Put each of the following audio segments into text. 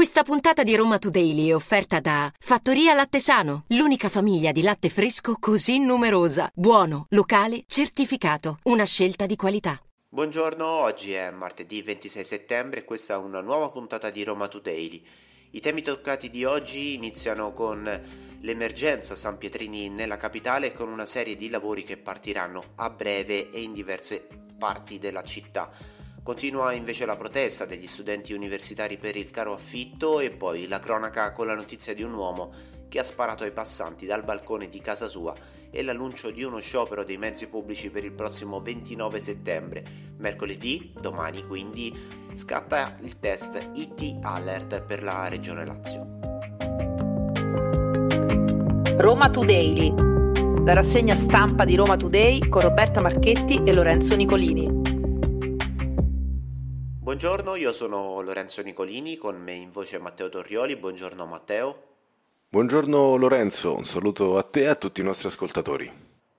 Questa puntata di Roma Today è offerta da Fattoria Latte Sano, l'unica famiglia di latte fresco così numerosa. Buono, locale, certificato. Una scelta di qualità. Buongiorno, oggi è martedì 26 settembre e questa è una nuova puntata di Roma Today. I temi toccati di oggi iniziano con l'emergenza San Pietrini nella capitale con una serie di lavori che partiranno a breve e in diverse parti della città. Continua invece la protesta degli studenti universitari per il caro affitto e poi la cronaca con la notizia di un uomo che ha sparato ai passanti dal balcone di casa sua e l'annuncio di uno sciopero dei mezzi pubblici per il prossimo 29 settembre. Mercoledì, domani quindi, scatta il test IT Alert per la Regione Lazio. Roma Today, la rassegna stampa di Roma Today con Roberta Marchetti e Lorenzo Nicolini. Buongiorno, io sono Lorenzo Nicolini, con me in voce Matteo Torrioli. Buongiorno Matteo. Buongiorno Lorenzo, un saluto a te e a tutti i nostri ascoltatori.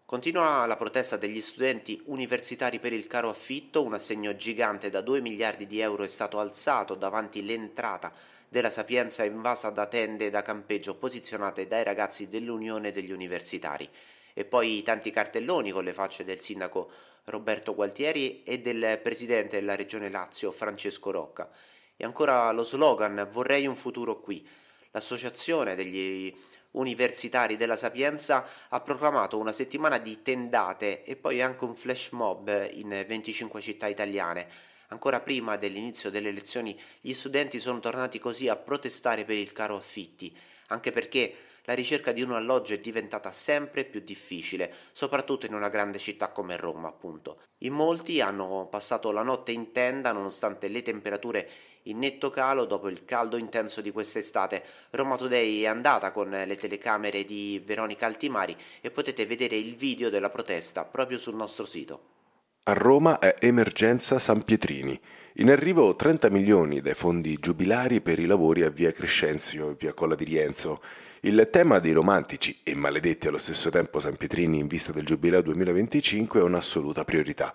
Continua la protesta degli studenti universitari per il caro affitto, un assegno gigante da 2 miliardi di euro è stato alzato davanti l'entrata della Sapienza invasa da tende da campeggio posizionate dai ragazzi dell'Unione degli Universitari e poi tanti cartelloni con le facce del sindaco Roberto Gualtieri e del presidente della regione Lazio Francesco Rocca. E ancora lo slogan Vorrei un futuro qui. L'associazione degli universitari della Sapienza ha proclamato una settimana di tendate e poi anche un flash mob in 25 città italiane. Ancora prima dell'inizio delle elezioni gli studenti sono tornati così a protestare per il caro affitti, anche perché la ricerca di un alloggio è diventata sempre più difficile, soprattutto in una grande città come Roma, appunto. In molti hanno passato la notte in tenda nonostante le temperature in netto calo dopo il caldo intenso di quest'estate. Roma Today è andata con le telecamere di Veronica Altimari e potete vedere il video della protesta proprio sul nostro sito. A Roma è emergenza San Pietrini. In arrivo 30 milioni dai fondi giubilari per i lavori a via Crescenzio e via Colla di Rienzo. Il tema dei romantici e maledetti allo stesso tempo San Pietrini in vista del Giubileo 2025 è un'assoluta priorità.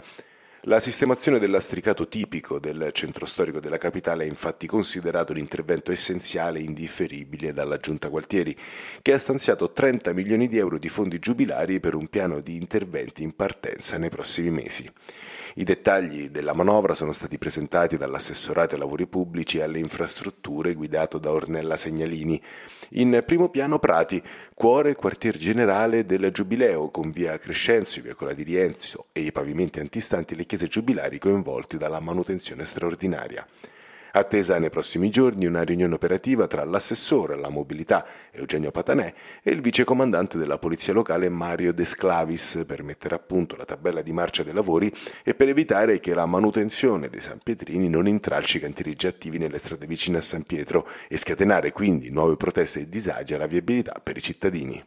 La sistemazione del lastricato tipico del centro storico della capitale è infatti considerato l'intervento essenziale e indifferibile dalla Giunta Gualtieri, che ha stanziato 30 milioni di euro di fondi giubilari per un piano di interventi in partenza nei prossimi mesi. I dettagli della manovra sono stati presentati dall'assessorato ai lavori pubblici e alle infrastrutture guidato da Ornella Segnalini. In primo piano Prati, cuore e quartier generale del Giubileo, con via Crescenzio, via Cola di Rienzo e i pavimenti antistanti le chiese giubilari coinvolti dalla manutenzione straordinaria. Attesa nei prossimi giorni una riunione operativa tra l'assessore alla mobilità Eugenio Patanè e il vicecomandante della polizia locale Mario De Sclavis per mettere a punto la tabella di marcia dei lavori e per evitare che la manutenzione dei San Pietrini non intralci i cantieri già attivi nelle strade vicine a San Pietro e scatenare quindi nuove proteste e disagi alla viabilità per i cittadini.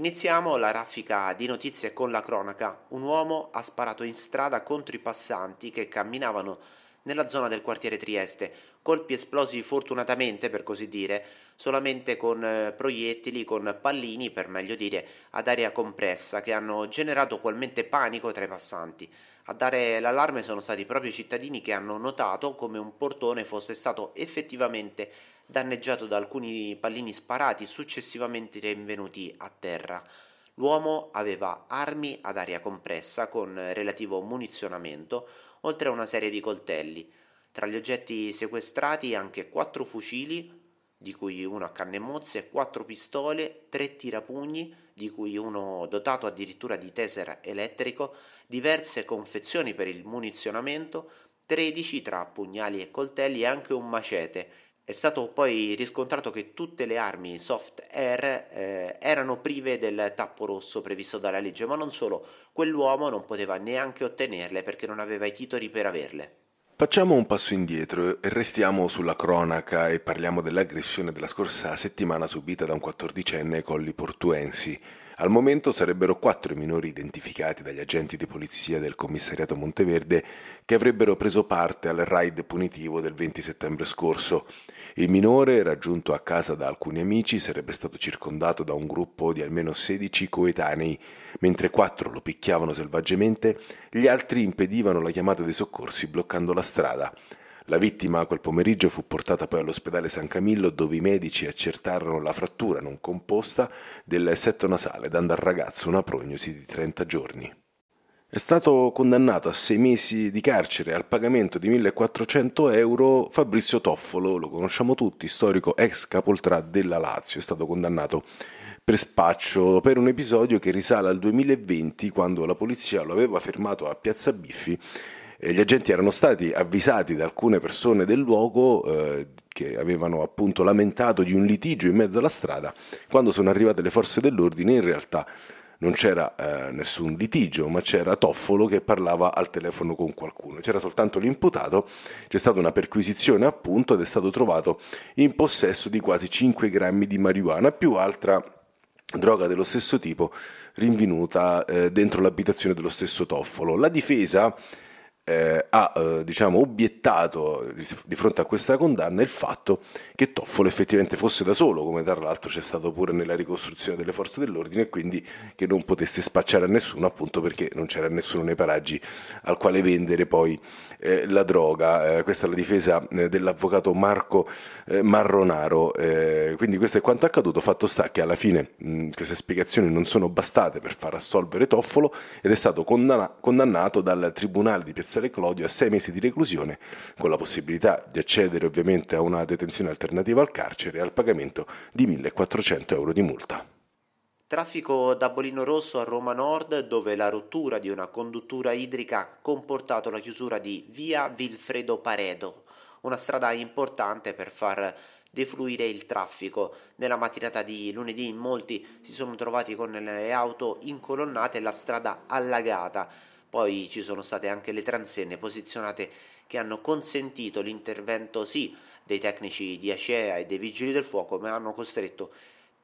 Iniziamo la raffica di notizie con la cronaca. Un uomo ha sparato in strada contro i passanti che camminavano nella zona del quartiere Trieste, colpi esplosi fortunatamente, per così dire, solamente con eh, proiettili, con pallini, per meglio dire, ad aria compressa, che hanno generato ugualmente panico tra i passanti. A dare l'allarme sono stati proprio i cittadini che hanno notato come un portone fosse stato effettivamente danneggiato da alcuni pallini sparati successivamente rinvenuti a terra. L'uomo aveva armi ad aria compressa con relativo munizionamento, oltre a una serie di coltelli. Tra gli oggetti sequestrati anche quattro fucili, di cui uno a canne mozze, quattro pistole, tre tirapugni, di cui uno dotato addirittura di taser elettrico, diverse confezioni per il munizionamento, 13 tra pugnali e coltelli e anche un macete. È stato poi riscontrato che tutte le armi soft air eh, erano prive del tappo rosso previsto dalla legge, ma non solo, quell'uomo non poteva neanche ottenerle perché non aveva i titoli per averle. Facciamo un passo indietro e restiamo sulla cronaca e parliamo dell'aggressione della scorsa settimana subita da un quattordicenne ai colli portuensi. Al momento sarebbero quattro i minori identificati dagli agenti di polizia del commissariato Monteverde che avrebbero preso parte al raid punitivo del 20 settembre scorso. Il minore, raggiunto a casa da alcuni amici, sarebbe stato circondato da un gruppo di almeno 16 coetanei. Mentre quattro lo picchiavano selvaggiamente, gli altri impedivano la chiamata dei soccorsi bloccando la strada. La vittima quel pomeriggio fu portata poi all'ospedale San Camillo dove i medici accertarono la frattura non composta del setto nasale, dando al ragazzo una prognosi di 30 giorni. È stato condannato a sei mesi di carcere al pagamento di 1400 euro Fabrizio Toffolo, lo conosciamo tutti, storico ex capoltrà della Lazio, è stato condannato per spaccio per un episodio che risale al 2020 quando la polizia lo aveva fermato a Piazza Biffi gli agenti erano stati avvisati da alcune persone del luogo eh, che avevano appunto lamentato di un litigio in mezzo alla strada. Quando sono arrivate le forze dell'ordine in realtà non c'era eh, nessun litigio, ma c'era Toffolo che parlava al telefono con qualcuno. C'era soltanto l'imputato, c'è stata una perquisizione appunto ed è stato trovato in possesso di quasi 5 grammi di marijuana più altra droga dello stesso tipo rinvenuta eh, dentro l'abitazione dello stesso Toffolo. La difesa eh, ha eh, diciamo, obiettato di fronte a questa condanna il fatto che Toffolo effettivamente fosse da solo, come tra l'altro c'è stato pure nella ricostruzione delle forze dell'ordine, e quindi che non potesse spacciare a nessuno, appunto perché non c'era nessuno nei paraggi al quale vendere poi eh, la droga. Eh, questa è la difesa eh, dell'avvocato Marco eh, Marronaro. quindi questo è quanto accaduto. Fatto sta che alla fine mh, queste spiegazioni non sono bastate per far assolvere Toffolo ed è stato condanna- condannato dal Tribunale di Piazzale Clodio a sei mesi di reclusione, con la possibilità di accedere ovviamente a una detenzione alternativa al carcere e al pagamento di 1400 euro di multa. Traffico da Bolino Rosso a Roma Nord, dove la rottura di una conduttura idrica ha comportato la chiusura di via Vilfredo Paredo, una strada importante per far defluire il traffico. Nella mattinata di lunedì in molti si sono trovati con le auto incolonnate e la strada allagata. Poi ci sono state anche le transenne posizionate che hanno consentito l'intervento sì dei tecnici di Acea e dei vigili del fuoco, ma hanno costretto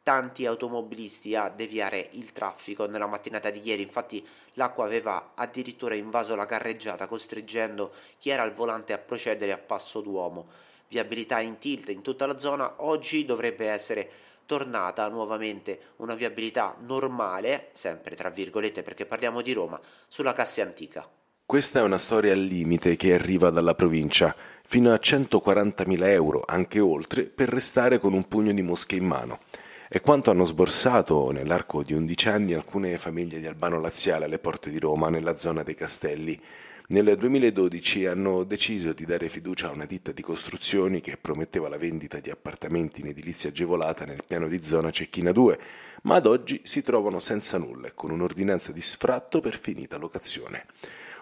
tanti automobilisti a deviare il traffico nella mattinata di ieri. Infatti l'acqua aveva addirittura invaso la carreggiata, costringendo chi era al volante a procedere a passo d'uomo. Viabilità in tilt in tutta la zona, oggi dovrebbe essere tornata nuovamente una viabilità normale, sempre tra virgolette perché parliamo di Roma, sulla Cassia Antica. Questa è una storia al limite che arriva dalla provincia, fino a 140.000 euro, anche oltre, per restare con un pugno di mosche in mano. È quanto hanno sborsato nell'arco di 11 anni alcune famiglie di Albano Laziale alle porte di Roma, nella zona dei Castelli, nel 2012 hanno deciso di dare fiducia a una ditta di costruzioni che prometteva la vendita di appartamenti in edilizia agevolata nel piano di zona Cecchina 2, ma ad oggi si trovano senza nulla e con un'ordinanza di sfratto per finita locazione.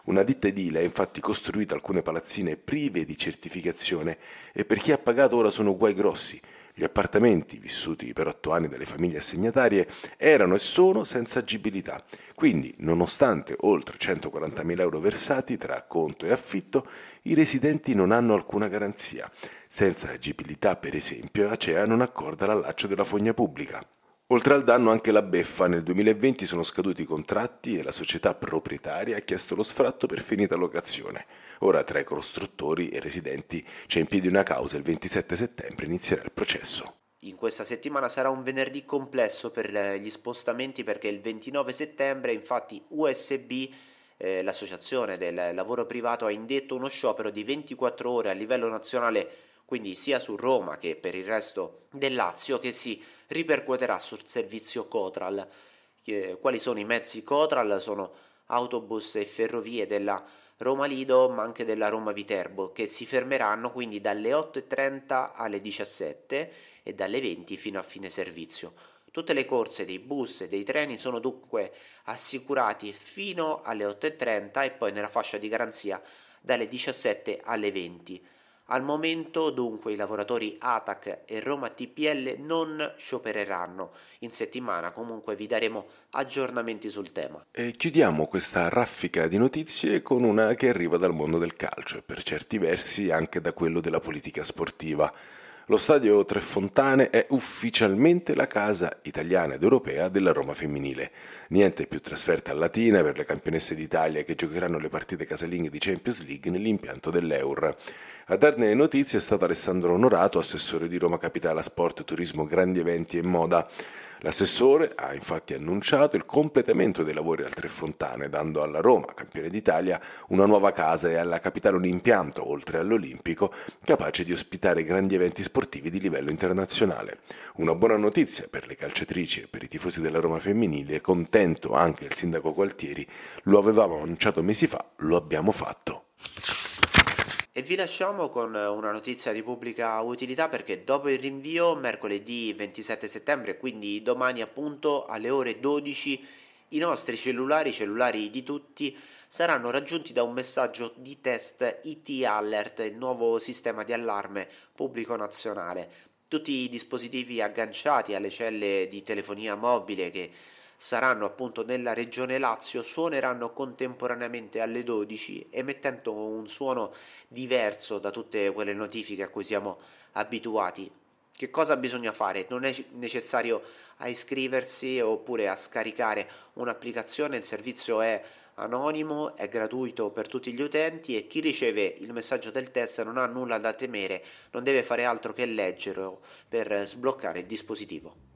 Una ditta edile ha infatti costruito alcune palazzine prive di certificazione e per chi ha pagato ora sono guai grossi, gli appartamenti, vissuti per otto anni dalle famiglie assegnatarie, erano e sono senza agibilità. Quindi, nonostante oltre 140.000 euro versati tra conto e affitto, i residenti non hanno alcuna garanzia. Senza agibilità, per esempio, Acea non accorda l'allaccio della fogna pubblica. Oltre al danno anche la beffa, nel 2020 sono scaduti i contratti e la società proprietaria ha chiesto lo sfratto per finita locazione. Ora tra i costruttori e residenti c'è in piedi una causa e il 27 settembre inizierà il processo. In questa settimana sarà un venerdì complesso per gli spostamenti perché il 29 settembre infatti USB eh, l'associazione del lavoro privato ha indetto uno sciopero di 24 ore a livello nazionale quindi sia su Roma che per il resto del Lazio, che si ripercuoterà sul servizio Cotral. Quali sono i mezzi Cotral? Sono autobus e ferrovie della Roma Lido, ma anche della Roma Viterbo, che si fermeranno quindi dalle 8.30 alle 17 e dalle 20 fino a fine servizio. Tutte le corse dei bus e dei treni sono dunque assicurati fino alle 8.30 e poi nella fascia di garanzia dalle 17 alle 20. Al momento dunque i lavoratori ATAC e Roma TPL non sciopereranno. In settimana comunque vi daremo aggiornamenti sul tema. E chiudiamo questa raffica di notizie con una che arriva dal mondo del calcio e per certi versi anche da quello della politica sportiva. Lo stadio Tre Fontane è ufficialmente la casa italiana ed europea della Roma femminile. Niente più trasferte a Latina per le campionesse d'Italia che giocheranno le partite casalinghe di Champions League nell'impianto dell'Eur. A darne notizie è stato Alessandro Onorato, assessore di Roma Capitale a Sport, Turismo, Grandi Eventi e Moda. L'assessore ha infatti annunciato il completamento dei lavori al Tre Fontane, dando alla Roma, campione d'Italia, una nuova casa e alla capitale un impianto, oltre all'Olimpico, capace di ospitare grandi eventi sportivi di livello internazionale. Una buona notizia per le calciatrici e per i tifosi della Roma femminile, contento anche il sindaco Gualtieri, lo avevamo annunciato mesi fa, lo abbiamo fatto. E vi lasciamo con una notizia di pubblica utilità perché dopo il rinvio, mercoledì 27 settembre, quindi domani appunto alle ore 12, i nostri cellulari, i cellulari di tutti, saranno raggiunti da un messaggio di test IT Alert, il nuovo sistema di allarme pubblico nazionale. Tutti i dispositivi agganciati alle celle di telefonia mobile che saranno appunto nella regione Lazio suoneranno contemporaneamente alle 12 emettendo un suono diverso da tutte quelle notifiche a cui siamo abituati. Che cosa bisogna fare? Non è necessario iscriversi oppure a scaricare un'applicazione, il servizio è anonimo, è gratuito per tutti gli utenti e chi riceve il messaggio del test non ha nulla da temere, non deve fare altro che leggerlo per sbloccare il dispositivo.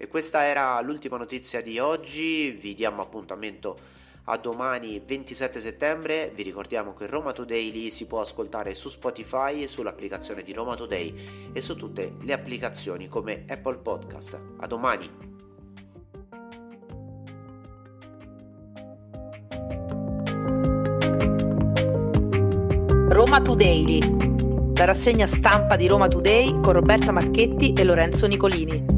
E questa era l'ultima notizia di oggi, vi diamo appuntamento a domani 27 settembre, vi ricordiamo che Roma Today si può ascoltare su Spotify, sull'applicazione di Roma Today e su tutte le applicazioni come Apple Podcast. A domani! Roma Today, la rassegna stampa di Roma Today con Roberta Marchetti e Lorenzo Nicolini.